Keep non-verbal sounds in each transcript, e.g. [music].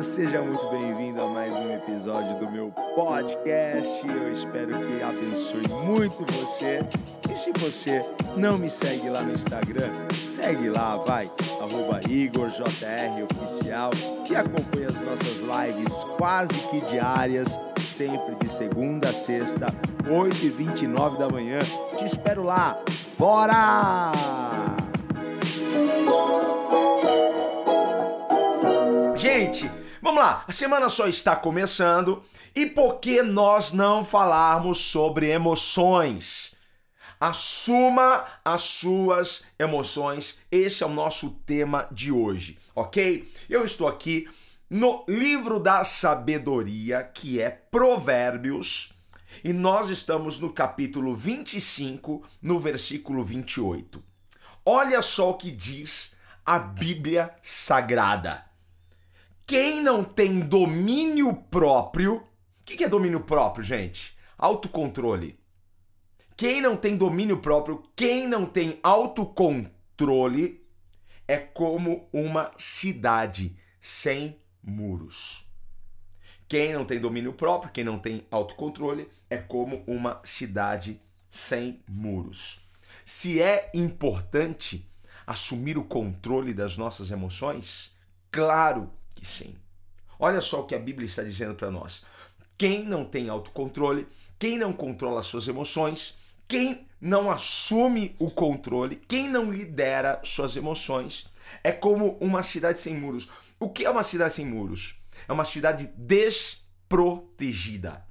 Seja muito bem-vindo a mais um episódio do meu podcast. Eu espero que abençoe muito você. E se você não me segue lá no Instagram, segue lá, vai, arroba IgorJROficial e acompanha as nossas lives quase que diárias, sempre de segunda a sexta, 8h29 da manhã. Te espero lá. Bora! Gente, vamos lá. A semana só está começando e por que nós não falarmos sobre emoções? Assuma as suas emoções. Esse é o nosso tema de hoje, ok? Eu estou aqui no livro da sabedoria, que é Provérbios, e nós estamos no capítulo 25, no versículo 28. Olha só o que diz a Bíblia Sagrada. Quem não tem domínio próprio. O que é domínio próprio, gente? Autocontrole. Quem não tem domínio próprio, quem não tem autocontrole, é como uma cidade sem muros. Quem não tem domínio próprio, quem não tem autocontrole, é como uma cidade sem muros. Se é importante assumir o controle das nossas emoções, claro que sim. Olha só o que a Bíblia está dizendo para nós. Quem não tem autocontrole, quem não controla suas emoções, quem não assume o controle, quem não lidera suas emoções, é como uma cidade sem muros. O que é uma cidade sem muros? É uma cidade desprotegida.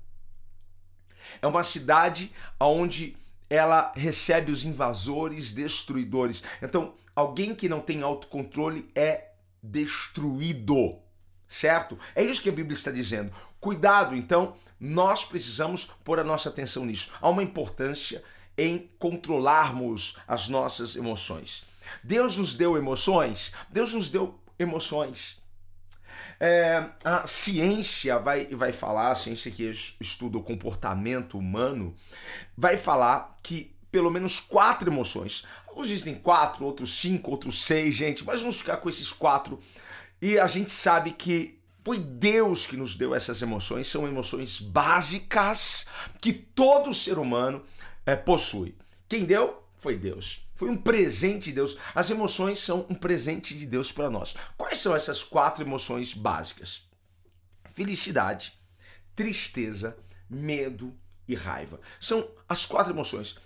É uma cidade onde ela recebe os invasores, destruidores. Então, alguém que não tem autocontrole é destruído. Certo? É isso que a Bíblia está dizendo. Cuidado, então, nós precisamos pôr a nossa atenção nisso. Há uma importância em controlarmos as nossas emoções. Deus nos deu emoções, Deus nos deu emoções. É, a ciência vai, vai falar, a ciência que estuda o comportamento humano, vai falar que pelo menos quatro emoções. Alguns dizem quatro, outros cinco, outros seis, gente, mas vamos ficar com esses quatro. E a gente sabe que foi Deus que nos deu essas emoções, são emoções básicas que todo ser humano é, possui. Quem deu? Foi Deus. Foi um presente de Deus. As emoções são um presente de Deus para nós. Quais são essas quatro emoções básicas? Felicidade, tristeza, medo e raiva. São as quatro emoções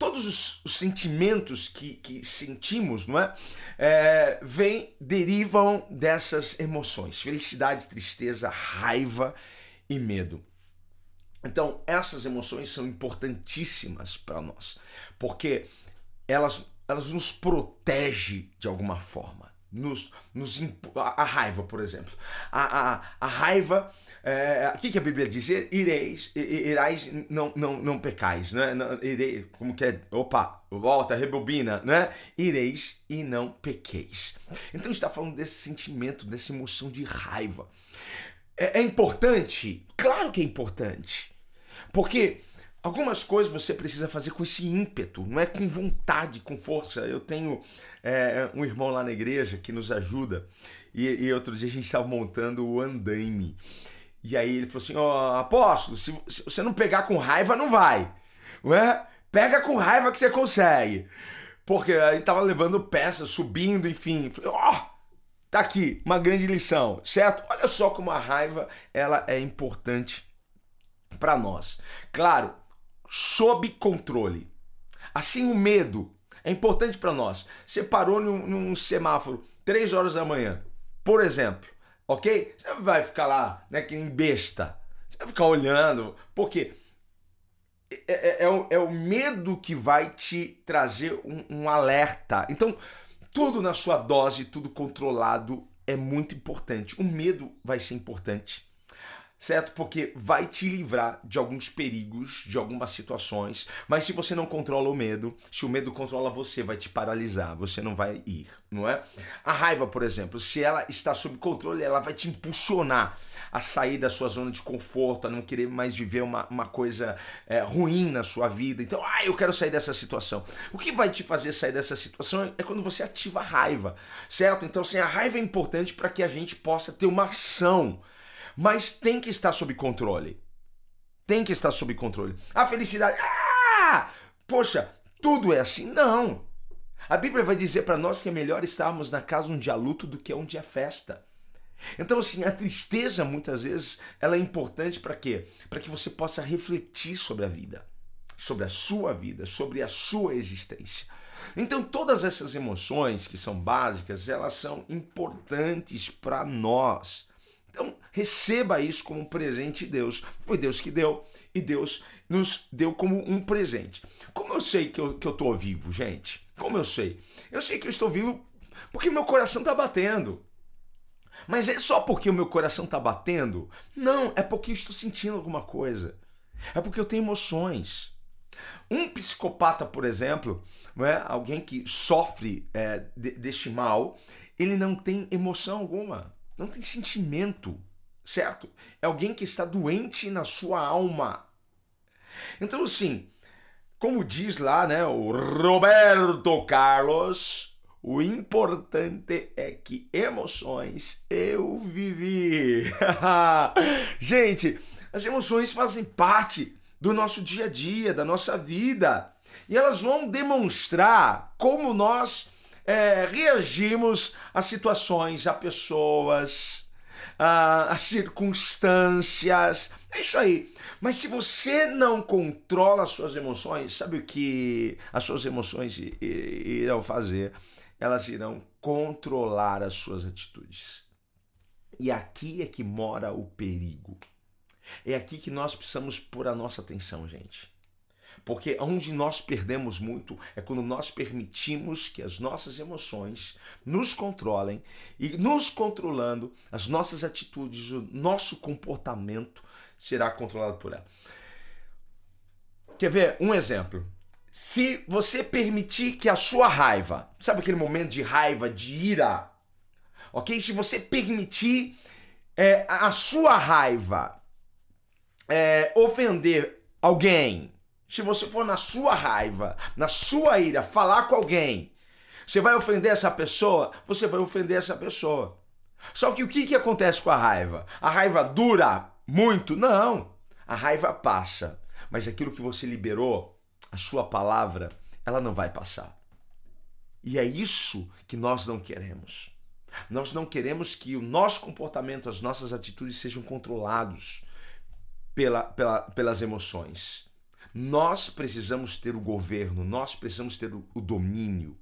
todos os, os sentimentos que, que, sentimos, não é? é? Vêm, derivam dessas emoções: felicidade, tristeza, raiva e medo. Então, essas emoções são importantíssimas para nós, porque elas, elas nos protegem de alguma forma nos, nos a, a, raiva, por exemplo. A, a, a raiva, é, o que, que a Bíblia diz? Ireis, irais, não, não, não pecais, né? Irei, como que é? Opa, volta, rebobina, né? Ireis e não pequeis. Então está falando desse sentimento, dessa emoção de raiva. É, é importante? Claro que é importante. Porque Algumas coisas você precisa fazer com esse ímpeto, não é com vontade, com força. Eu tenho é, um irmão lá na igreja que nos ajuda e, e outro dia a gente estava montando o andaime. E aí ele falou assim: Ó, oh, apóstolo, se, se, você não pegar com raiva, não vai. Não é? Pega com raiva que você consegue. Porque aí tava levando peças, subindo, enfim. Ó, oh, tá aqui, uma grande lição, certo? Olha só como a raiva ela é importante para nós. Claro, sob controle. Assim, o medo é importante para nós. Você parou num, num, semáforo 3 horas da manhã, por exemplo, ok? Você vai ficar lá, né, que nem besta. Você vai ficar olhando, porque é, é, é, o, é o medo que vai te trazer um, um alerta. Então, tudo na sua dose, tudo controlado é muito importante. O medo vai ser importante. Certo? Porque vai te livrar de alguns perigos, de algumas situações. Mas se você não controla o medo, se o medo controla você, vai te paralisar, você não vai ir, não é? A raiva, por exemplo, se ela está sob controle, ela vai te impulsionar a sair da sua zona de conforto, a não querer mais viver uma, uma coisa é, ruim na sua vida. Então, ah, eu quero sair dessa situação. O que vai te fazer sair dessa situação é quando você ativa a raiva, certo? Então, assim, a raiva é importante para que a gente possa ter uma ação mas tem que estar sob controle. Tem que estar sob controle. A felicidade. Ah! Poxa, tudo é assim? Não. A Bíblia vai dizer para nós que é melhor estarmos na casa onde há luto do que onde há festa. Então, assim, a tristeza muitas vezes ela é importante para quê? Para que você possa refletir sobre a vida, sobre a sua vida, sobre a sua existência. Então, todas essas emoções que são básicas, elas são importantes para nós. Receba isso como um presente de Deus. Foi Deus que deu e Deus nos deu como um presente. Como eu sei que eu, que eu tô vivo, gente? Como eu sei? Eu sei que eu estou vivo porque meu coração está batendo. Mas é só porque o meu coração está batendo? Não, é porque eu estou sentindo alguma coisa. É porque eu tenho emoções. Um psicopata, por exemplo, não é? alguém que sofre é, deste mal, ele não tem emoção alguma não tem sentimento, certo? É alguém que está doente na sua alma. Então, assim, como diz lá, né, o Roberto Carlos, o importante é que emoções eu vivi. [laughs] Gente, as emoções fazem parte do nosso dia a dia, da nossa vida. E elas vão demonstrar como nós é, reagimos a situações, a pessoas, a, a circunstâncias. É isso aí. Mas se você não controla as suas emoções, sabe o que as suas emoções irão fazer? Elas irão controlar as suas atitudes. E aqui é que mora o perigo. É aqui que nós precisamos pôr a nossa atenção, gente. Porque onde nós perdemos muito é quando nós permitimos que as nossas emoções nos controlem e nos controlando, as nossas atitudes, o nosso comportamento será controlado por ela. Quer ver um exemplo? Se você permitir que a sua raiva, sabe aquele momento de raiva, de ira, ok? Se você permitir é, a sua raiva é, ofender alguém, se você for na sua raiva, na sua ira, falar com alguém, você vai ofender essa pessoa, você vai ofender essa pessoa. Só que o que, que acontece com a raiva? A raiva dura muito? Não. A raiva passa. Mas aquilo que você liberou, a sua palavra, ela não vai passar. E é isso que nós não queremos. Nós não queremos que o nosso comportamento, as nossas atitudes sejam controlados pela, pela, pelas emoções. Nós precisamos ter o governo, nós precisamos ter o, domínio.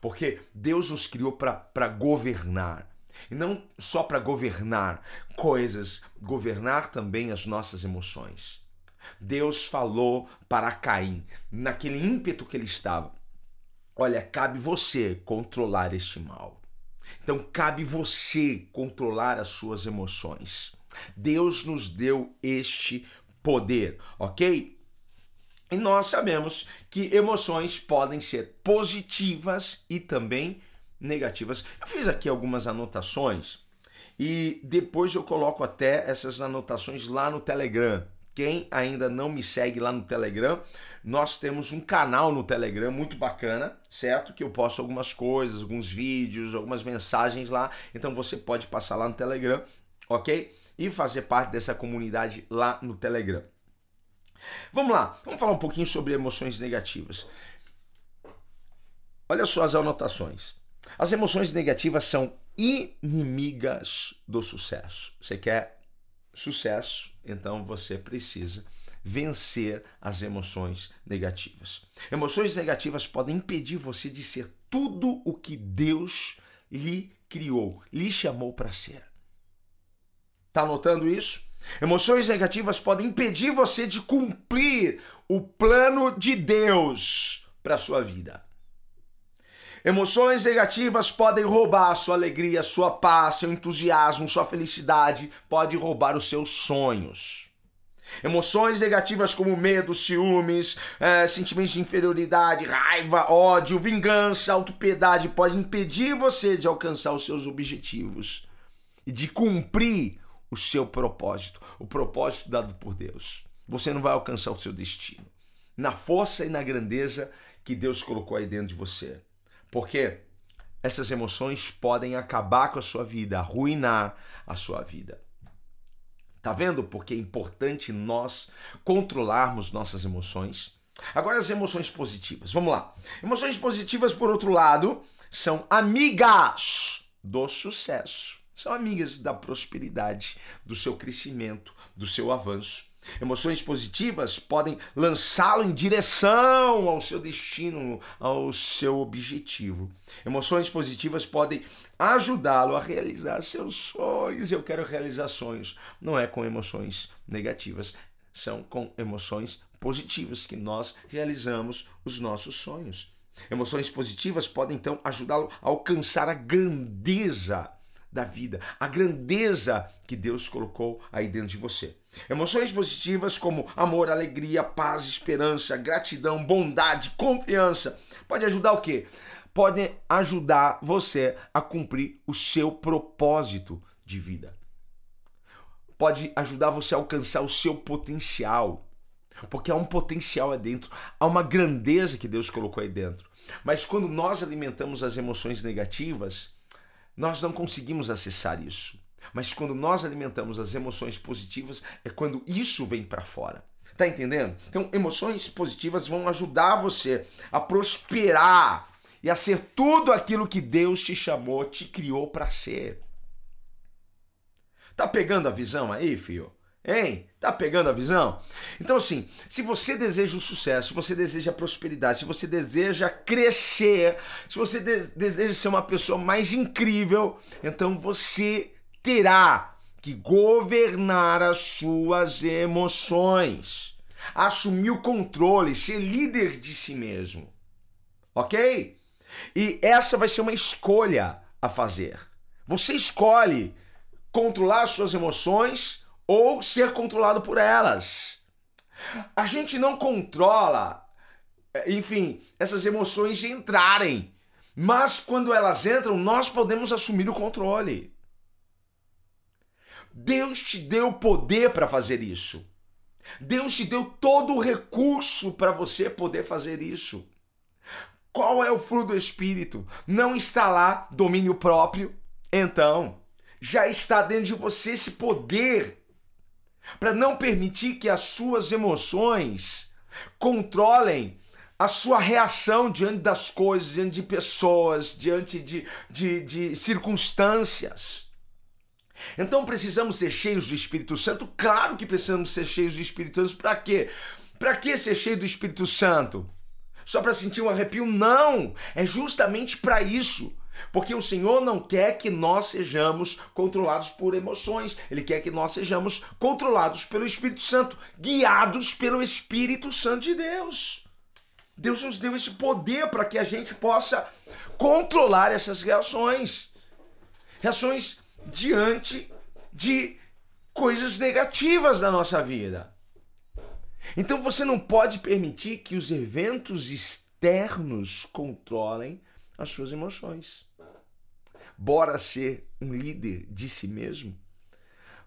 Porque Deus nos criou para governar. E não só para governar coisas, governar também as nossas emoções. Deus falou para Caim, naquele ímpeto que ele estava: Olha, cabe você controlar este mal. Então, cabe você controlar as suas emoções. Deus nos deu este poder, ok? E nós sabemos que emoções podem ser positivas e também negativas. Eu fiz aqui algumas anotações e depois eu coloco até essas anotações lá no Telegram. Quem ainda não me segue lá no Telegram, nós temos um canal no Telegram muito bacana, certo? Que eu posto algumas coisas, alguns vídeos, algumas mensagens lá. Então você pode passar lá no Telegram, ok? E fazer parte dessa comunidade lá no Telegram. Vamos lá, vamos falar um pouquinho sobre emoções negativas. Olha só as anotações. As emoções negativas são inimigas do sucesso. Você quer sucesso, então você precisa vencer as emoções negativas. Emoções negativas podem impedir você de ser tudo o que Deus lhe criou, lhe chamou para ser. Tá notando isso? Emoções negativas podem impedir você de cumprir o plano de Deus para sua vida. Emoções negativas podem roubar sua alegria, sua paz, seu entusiasmo, sua felicidade, pode roubar os seus sonhos. Emoções negativas como medo, ciúmes, é, sentimentos de inferioridade, raiva, ódio, vingança, autopiedade podem impedir você de alcançar os seus objetivos e de cumprir o seu propósito, o propósito dado por Deus. Você não vai alcançar o seu destino na força e na grandeza que Deus colocou aí dentro de você. Porque essas emoções podem acabar com a sua vida, arruinar a sua vida. Tá vendo porque é importante nós controlarmos nossas emoções? Agora as emoções positivas. Vamos lá. Emoções positivas, por outro lado, são amigas do sucesso. São amigas da prosperidade, do seu crescimento, do seu avanço. Emoções positivas podem lançá-lo em direção ao seu destino, ao seu objetivo. Emoções positivas podem ajudá-lo a realizar seus sonhos. Eu quero realizar sonhos. Não é com emoções negativas, são com emoções positivas que nós realizamos os nossos sonhos. Emoções positivas podem então ajudá-lo a alcançar a grandeza da vida, a grandeza que Deus colocou aí dentro de você. Emoções positivas como amor, alegria, paz, esperança, gratidão, bondade, confiança, pode ajudar o quê? Podem ajudar você a cumprir o seu propósito de vida. Pode ajudar você a alcançar o seu potencial. Porque há um potencial aí dentro, há uma grandeza que Deus colocou aí dentro. Mas quando nós alimentamos as emoções negativas, nós não conseguimos acessar isso. Mas quando nós alimentamos as emoções positivas, é quando isso vem para fora. Tá entendendo? Então, emoções positivas vão ajudar você a prosperar e a ser tudo aquilo que Deus te chamou, te criou para ser. Tá pegando a visão aí, filho? Hein? Tá pegando a visão? Então, assim, se você deseja o sucesso, se você deseja a prosperidade, se você deseja crescer, se você de deseja ser uma pessoa mais incrível, então você terá que governar as suas emoções, assumir o controle, ser líder de si mesmo. Ok? E essa vai ser uma escolha a fazer. Você escolhe controlar as suas emoções ou ser controlado por elas. A gente não controla, enfim, essas emoções de entrarem, mas quando elas entram, nós podemos assumir o controle. Deus te deu poder para fazer isso. Deus te deu todo o recurso para você poder fazer isso. Qual é o fruto do Espírito? Não está lá domínio próprio? Então, já está dentro de você esse poder para não permitir que as suas emoções controlem a sua reação diante das coisas, diante de pessoas, diante de, de, de circunstâncias. Então precisamos ser cheios do Espírito Santo? Claro que precisamos ser cheios do Espírito Santo. Para quê? Para que ser cheio do Espírito Santo? Só para sentir um arrepio? Não! É justamente para isso porque o Senhor não quer que nós sejamos controlados por emoções, Ele quer que nós sejamos controlados pelo Espírito Santo, guiados pelo Espírito Santo de Deus. Deus nos deu esse poder para que a gente possa controlar essas reações. Reações diante de coisas negativas da nossa vida. Então você não pode permitir que os eventos externos controlem as suas emoções. Bora ser um líder de si mesmo.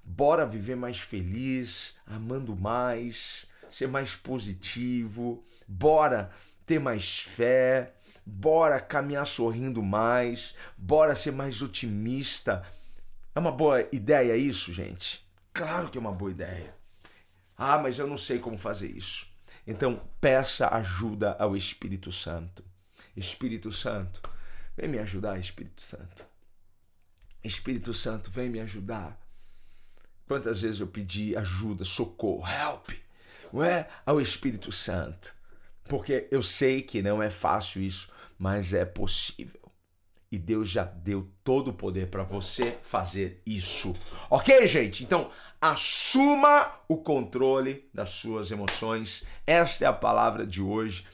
Bora viver mais feliz, amando mais, ser mais positivo. Bora ter mais fé. Bora caminhar sorrindo mais. Bora ser mais otimista. É uma boa ideia isso, gente? Claro que é uma boa ideia. Ah, mas eu não sei como fazer isso. Então, peça ajuda ao Espírito Santo. Espírito Santo, vem me ajudar, Espírito Santo. Espírito Santo, vem me ajudar. Quantas vezes eu pedi ajuda, socorro, help, não é? Ao Espírito Santo. Porque eu sei que não é fácil isso, mas é possível. E Deus já deu todo o poder para você fazer isso. Ok, gente? Então, assuma o controle das suas emoções. Esta é a palavra de hoje.